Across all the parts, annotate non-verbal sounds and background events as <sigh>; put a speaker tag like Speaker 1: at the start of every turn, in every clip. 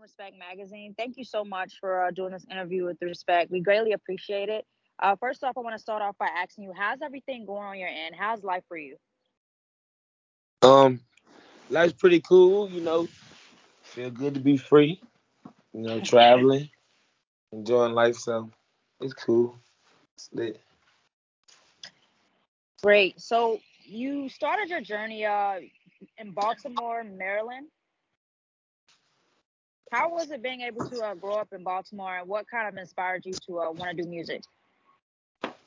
Speaker 1: Respect Magazine. Thank you so much for uh, doing this interview with Respect. We greatly appreciate it. Uh, first off, I want to start off by asking you, how's everything going on your end? How's life for you?
Speaker 2: Um, life's pretty cool. You know, feel good to be free. You know, traveling, <laughs> enjoying life. So it's cool. It's lit.
Speaker 1: Great. So you started your journey uh, in Baltimore, Maryland. How was it being able to uh, grow up in Baltimore, and what kind of inspired you to uh, want to do music?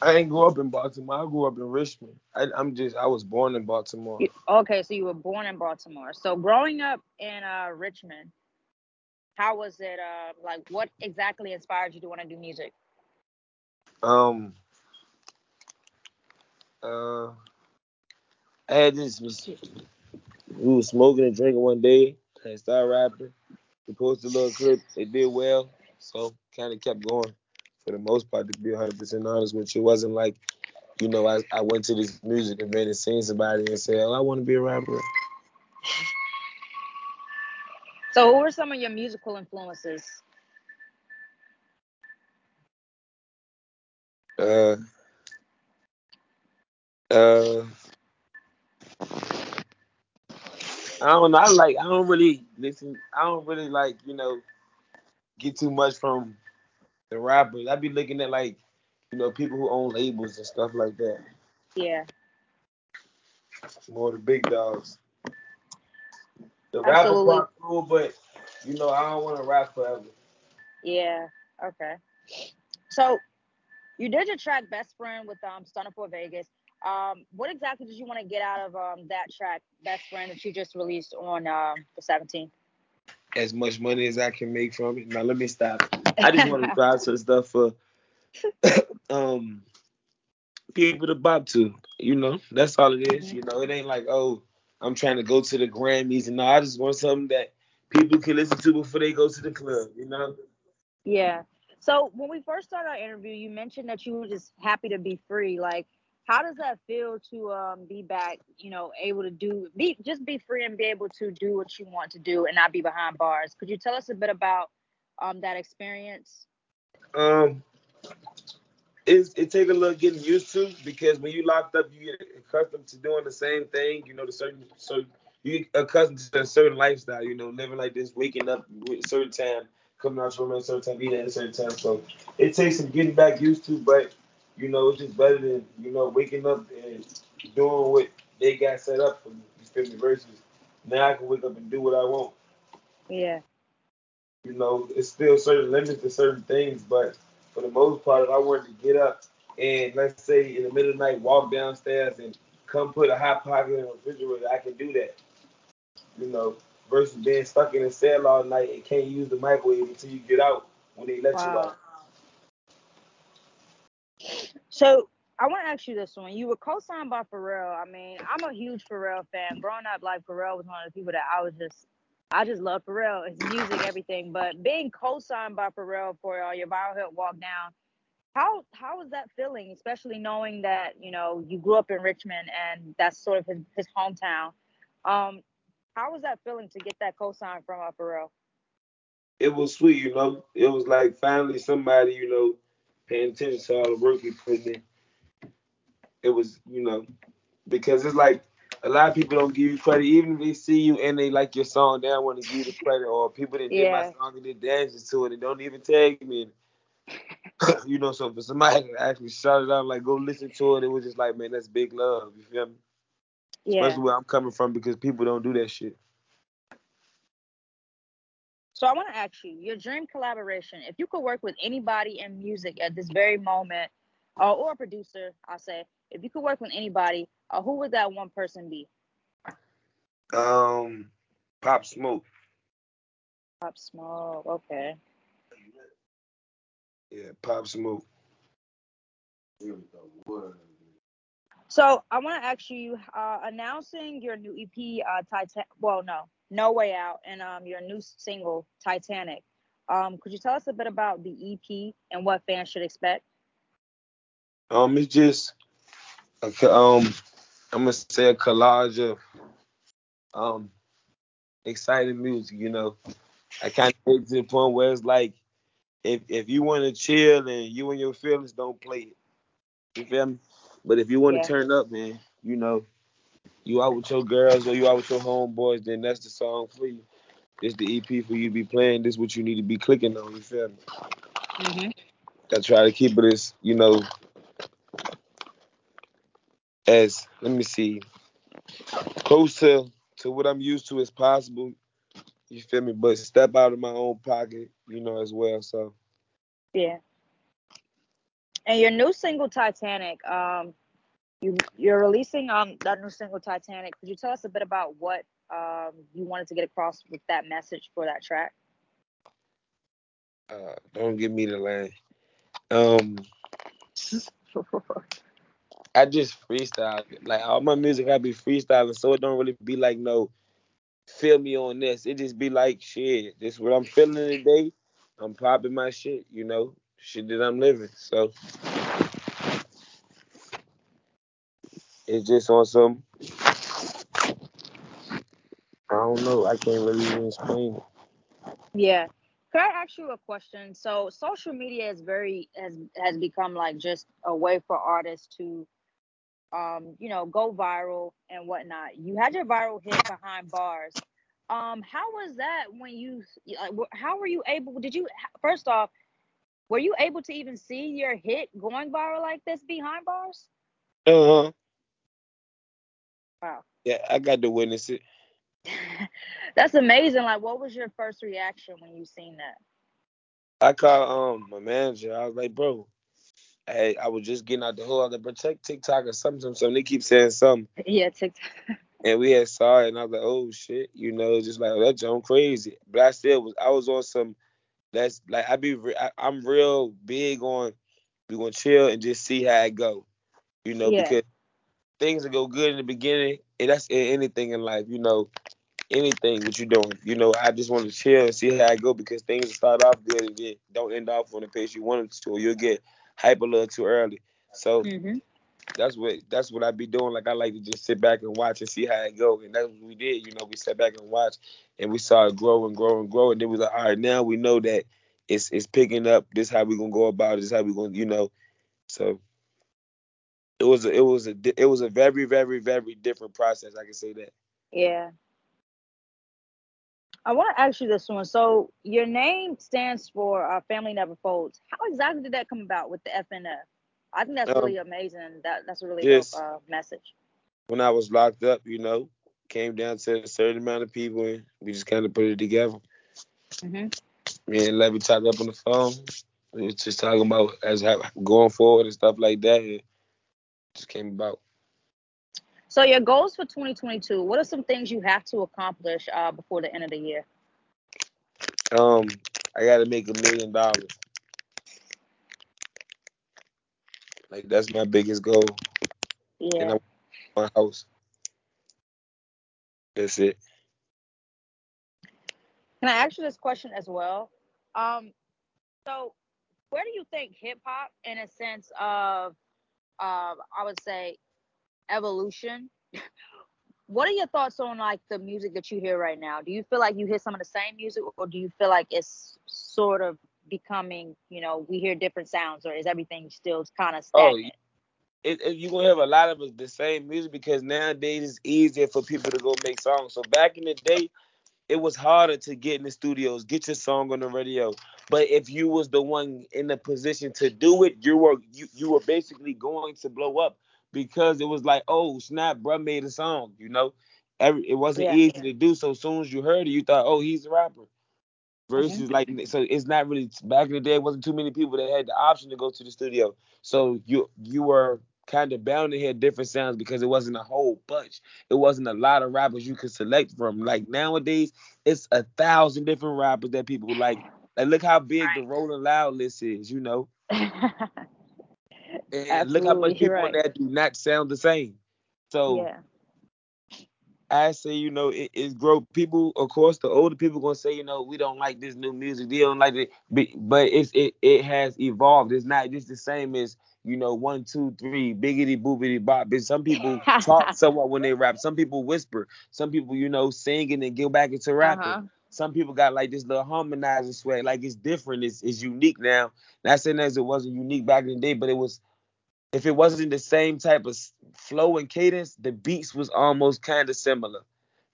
Speaker 2: I didn't grow up in Baltimore. I grew up in Richmond. I, am just I was born in Baltimore.
Speaker 1: Okay, so you were born in Baltimore. So growing up in uh, Richmond, how was it? Uh, like, what exactly inspired you to want to do music?
Speaker 2: Um. Uh. I had this. We was smoking and drinking one day. and I started rapping. We posted a little clip. It did well, so kind of kept going for the most part, to be 100% honest with you. It wasn't like, you know, I, I went to this music event and seen somebody and said, oh, I want to be a rapper.
Speaker 1: So, who were some of your musical influences?
Speaker 2: Uh, uh, I don't know. I like. I don't really listen. I don't really like. You know, get too much from the rappers. I'd be looking at like, you know, people who own labels and stuff like that.
Speaker 1: Yeah.
Speaker 2: More the big dogs. The rapper part cool, but you know, I don't want to rap forever.
Speaker 1: Yeah. Okay. So, you did your track "Best Friend" with um Stunna 4 Vegas. Um, what exactly did you want to get out of um that track "Best Friend" that you just released on uh, the 17th?
Speaker 2: as much money as I can make from it. Now let me stop. I just want to <laughs> drive some stuff for <coughs> um people to bop to. You know, that's all it is. Mm-hmm. You know, it ain't like oh I'm trying to go to the Grammys and no, I just want something that people can listen to before they go to the club. You know.
Speaker 1: Yeah. So when we first started our interview, you mentioned that you were just happy to be free. Like, how does that feel to um, be back you know able to do be just be free and be able to do what you want to do and not be behind bars? Could you tell us a bit about um, that experience?
Speaker 2: Um it's, it take a little getting used to because when you locked up you get accustomed to doing the same thing you know the certain so you get accustomed to a certain lifestyle you know living like this waking up a certain time coming out from a certain time eating at a certain time. So it takes some getting back used to but you know, it's just better than, you know, waking up and doing what they got set up for me. You feel me? Versus now I can wake up and do what I want.
Speaker 1: Yeah.
Speaker 2: You know, it's still certain limits to certain things, but for the most part, if I wanted to get up and let's say in the middle of the night walk downstairs and come put a hot pocket in the refrigerator, I can do that. You know, versus being stuck in a cell all night and can't use the microwave until you get out when they let wow. you out.
Speaker 1: So I want to ask you this one. You were co-signed by Pharrell. I mean, I'm a huge Pharrell fan. Growing up, like Pharrell was one of the people that I was just, I just love Pharrell, his music, everything. But being co-signed by Pharrell for uh, your viral hit "Walk Down," how how was that feeling? Especially knowing that you know you grew up in Richmond and that's sort of his, his hometown. Um, how was that feeling to get that co-sign from uh, Pharrell?
Speaker 2: It was sweet, you know. It was like finally somebody, you know, paying attention to all the work we put in. It was, you know, because it's like a lot of people don't give you credit, even if they see you and they like your song, they don't want to give you the credit. Or people that yeah. did my song and they dances to it and don't even tag me. <coughs> you know, so for somebody to actually shout it out, like go listen to it, it was just like, man, that's big love. You feel me? Yeah. Especially where I'm coming from because people don't do that shit.
Speaker 1: So I want to ask you your dream collaboration. If you could work with anybody in music at this very moment, uh, or a producer, I'll say, if you could work with anybody, uh, who would that one person be?
Speaker 2: Um, Pop Smoke.
Speaker 1: Pop Smoke. Okay.
Speaker 2: Yeah, Pop Smoke.
Speaker 1: So I want to ask you, uh, announcing your new EP, uh, Titan. Well, no, no Way Out, and um, your new single, Titanic. Um, could you tell us a bit about the EP and what fans should expect?
Speaker 2: Um, it's just um, I'm gonna say a collage of um exciting music, you know, I kind of get to the point where it's like, if if you want to chill and you and your feelings don't play it, you feel me? But if you want to
Speaker 1: Yeah.
Speaker 2: turn up, man, you know, you out with your girls or you out with your homeboys, then that's the song for you. This the EP for you to be playing. This what you need to be clicking on. You feel me?
Speaker 1: hmm
Speaker 2: I try to keep it as you know, as let me see, close to to what I'm used to as possible. You feel me? But step out of my own pocket, you know, as well. So
Speaker 1: Yeah. And your new single Titanic, um, you you're releasing um that new single Titanic. Could you tell us a bit about what um you wanted to get across with that message for that track?
Speaker 2: uh, don't give me the line. Um, <laughs> I just freestyle. Like all my music, I be freestyling, so it don't really be like no feel me on this. It just be like shit. This what I'm feeling today. I'm popping my shit, you know, shit that I'm living. So it's just on some. I don't know. I can't really even explain.
Speaker 1: Yeah. Could I ask you a question? So social media is very has has become like just a way for artists to um, you know, go viral and whatnot. You had your viral hit behind bars. Um, how was that when you like, how were you able did you first off, were you able to even see your hit going viral like this behind bars?
Speaker 2: Uh huh.
Speaker 1: Wow.
Speaker 2: Yeah, I got to witness it. <laughs>
Speaker 1: That's amazing. Like what was your first reaction when you seen that?
Speaker 2: I called um my manager. I was like, bro, hey, I was just getting out the hole. I was like, bro, check TikTok or something, something. something. They keep saying something. <laughs>
Speaker 1: Yeah, TikTok. <laughs>
Speaker 2: And we had saw it, and I was like, "Oh shit," you know, just like oh, that jump crazy. But I still was, I was on some. That's like I be, re- I, I'm real big on we gonna chill and just see how it go, you know,
Speaker 1: Yeah.
Speaker 2: because things that go good in the beginning, and that's in anything in life, you know, anything that you're doing, you know. I just want to chill and see how I go because things start off good and then don't end off on the pace you want them to, or you'll get hype a little too early. So
Speaker 1: hmm
Speaker 2: that's what that's what I be doing. Like I like to just sit back and watch and see how it go, and that's what we did. You know, we sat back and watched, and we saw it grow and grow and grow, and then we was like, all right, now we know that it's it's picking up. This how we're gonna go about it. This how we're gonna, you know. So it was a, it was a it was a very very very different process. I can say that.
Speaker 1: Yeah. I want to ask you this one. So your name stands for uh, Family Never Folds. How exactly did that come about with the FNF? I think that's
Speaker 2: Um,
Speaker 1: really amazing. That that's a really dope uh, message.
Speaker 2: when I was locked up, you know, came down to a certain amount of people, and we just kind of put it together.
Speaker 1: hmm
Speaker 2: Me and Levy talked up on the phone. We was just talking about as how, going forward and stuff like that. And just came about.
Speaker 1: So your goals for 2022. What are some things you have to accomplish uh, before the end of the year?
Speaker 2: Um, I gotta make a million dollars. Like that's my biggest goal. And I
Speaker 1: Yeah.
Speaker 2: want my house. That's it.
Speaker 1: Can I ask you this question as well? Um, so where do you think hip hop, in a sense of, uh, I would say, evolution? what are your thoughts on like the music that you hear right now? Do you feel like you hear some of the same music, or do you feel like it's sort of becoming, you know, we hear different sounds, or is everything still kind of
Speaker 2: Oh,
Speaker 1: stagnant?
Speaker 2: it, it, you gonna have a lot of the same music because nowadays it's easier for people to go make songs. So back in the day, it was harder to get in the studios, get your song on the radio. But if you was the one in the position to do it, you were you, you were basically going to blow up because it was like, oh snap, bruh made a song, you know. Every it wasn't
Speaker 1: Yeah.
Speaker 2: easy to do. So as soon as you heard it, you thought, oh, he's a rapper.
Speaker 1: Mm-hmm.
Speaker 2: Versus like so it's not really back in the day, it wasn't too many people that had the option to go to the studio. So you you were kind of bound to hear different sounds because it wasn't a whole bunch. It wasn't a lot of rappers you could select from. Like nowadays, it's a thousand different rappers that people like. Like look how big the Rolling Loud list is, you know. <laughs> And look how much people on
Speaker 1: right.
Speaker 2: there do not sound the same. So
Speaker 1: Yeah.
Speaker 2: I say, you know, it, it's grow. People, of course, the older people gonna say, you know, we don't like this new music. They don't like it, but, but it's it it has evolved. It's not just the same as you know, one, two, three, biggity boobity bop. But some people talk <laughs> somewhat when they rap. Some people whisper. Some people, you know, sing and then go back into rapping.
Speaker 1: Uh-huh.
Speaker 2: some people got like this little harmonizing swag. Like it's different. It's, it's unique now. Not saying as it wasn't unique back in the day, but it was. If it wasn't the same type of flow and cadence, the beats was almost kind of similar.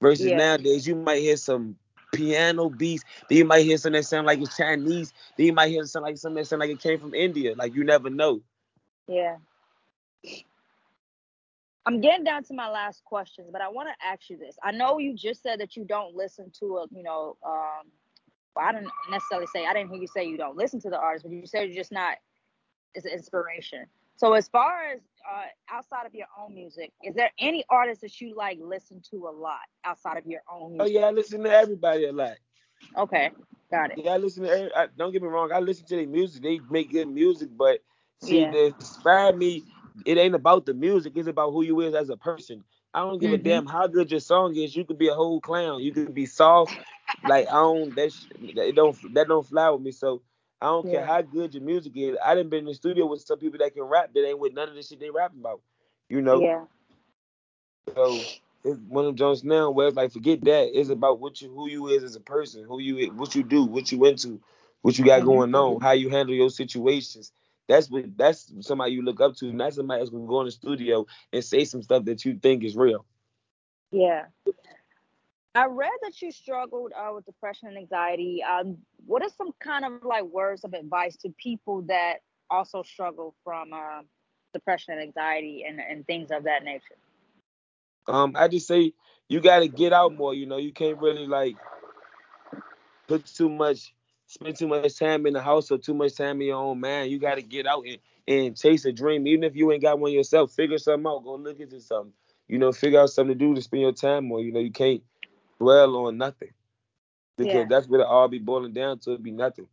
Speaker 2: Versus yeah. nowadays, you might hear some piano beats. Then you might hear something that sound like it's Chinese. Then you might hear something like something that sound like it came from India. Like you never know.
Speaker 1: Yeah. I'm getting down to my last questions, but I want to ask you this. I know you just said that you don't listen to a, you know, um, well, I don't necessarily say I didn't hear you say you don't listen to the artist, but you said you're just not. It's an inspiration. So as far as uh, outside of your own music, is there any artists that you like listen to a lot outside of your own
Speaker 2: music? Oh yeah, I listen to everybody a lot.
Speaker 1: Okay, got it.
Speaker 2: Yeah, I listen to. Every, I, don't get me wrong, I listen to their music. They make good music, but see, yeah. to inspire me it ain't about the music. It's about who you is as a person. I don't give mm-hmm. a damn how good your song is. You could be a whole clown. You could be soft. like I don't that it don't that don't fly with me. So I don't yeah. care how good your music is. I didn't been in the studio with some people that can rap that ain't with none of the shit they rapping about. You know.
Speaker 1: Yeah.
Speaker 2: So it's one of Jones now where it's like forget that. It's about what you who you is as a person, who you what you do, what you into, what you got mm-hmm. going on, how you handle your situations. That's what that's somebody you look up to, not somebody that's gonna go in the studio and say some stuff that you think is real.
Speaker 1: Yeah. I read that you struggled uh, with depression and anxiety. Um, what are some kind of like words of advice to people that also struggle from uh, depression and anxiety and, and things of that nature?
Speaker 2: Um, I just say you got to get out more. You know, you can't really like put too much spend too much time in the house or too much time in your own mind. You got to get out and, and chase a dream. Even if you ain't got one yourself, figure something out. Go look into something. You know, figure out something to do to spend your time on. You know, you can't dwell on nothing because yeah. that's what it all be boiling down to. Be nothing.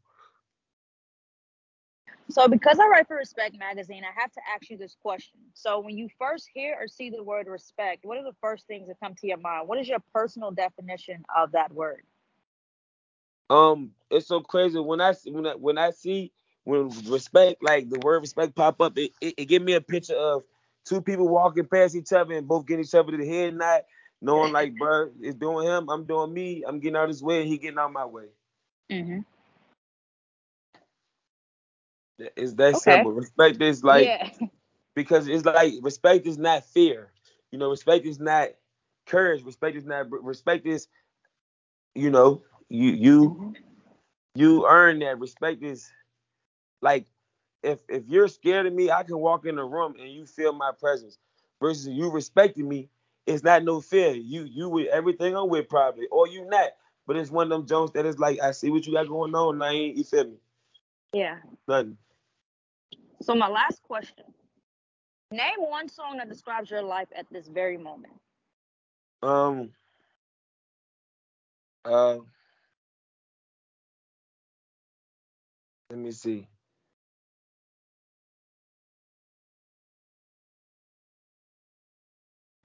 Speaker 1: So, because I write for Respect Magazine, I have to ask you this question. So, when you first hear or see the word respect, what are the first things that come to your mind? What is your personal definition of that word?
Speaker 2: um it's so crazy when I when I when I see when respect like the word respect pop up, it, it, it give me a picture of two people walking past each other and both getting each other to the head nod, knowing like, bro, it's doing him, I'm doing me, I'm getting out his way, and he getting out my way.
Speaker 1: Mm-hmm.
Speaker 2: It's that okay. simple. Respect is like yeah. <laughs> because it's like respect is not fear. You know, respect is not courage. Respect is not respect is, you know, you you mm-hmm. you earn that respect is like if if you're scared of me, I can walk in the room and you feel my presence. Versus you respecting me, it's not no fear. You you with everything I'm with probably, or you not. But it's one of them Jones that is like, I see what you got going on, and I ain't you feel me?
Speaker 1: Yeah.
Speaker 2: Nothing.
Speaker 1: So my last question. Name one song that describes your life at this very moment.
Speaker 2: Um uh Let me see.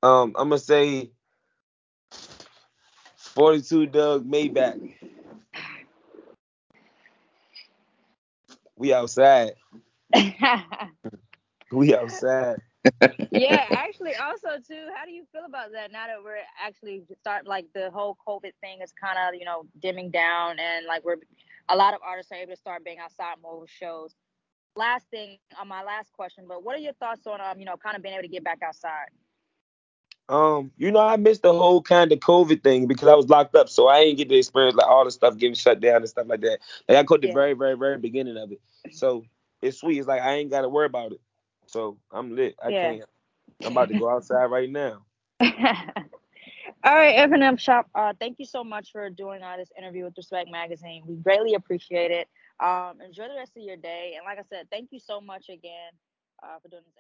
Speaker 2: Um, I'm gonna say 42 Dugg Maybach. We outside. <laughs> we outside.
Speaker 1: yeah, actually, also too, how do you feel about that now that we're actually start like the whole COVID thing is kind of you know dimming down and like we're a lot of artists are able to start being outside more with shows. Last thing on my last question, but what are your thoughts on um you know kind of being able to get back outside?
Speaker 2: Um, you know, I missed the whole kind of COVID thing because I was locked up, so I ain't get to experience like all the stuff getting shut down and stuff like that. Like I caught the yeah. very, very, very beginning of it. So it's sweet. It's like I ain't got to worry about it. So I'm lit. I yeah. can't. I'm about to go outside right now. <laughs>
Speaker 1: All right, FNF Chop. Uh, thank you so much for doing uh, this interview with Respect Magazine. We greatly appreciate it. Um, enjoy the rest of your day. And like I said, thank you so much again uh, for doing this interview.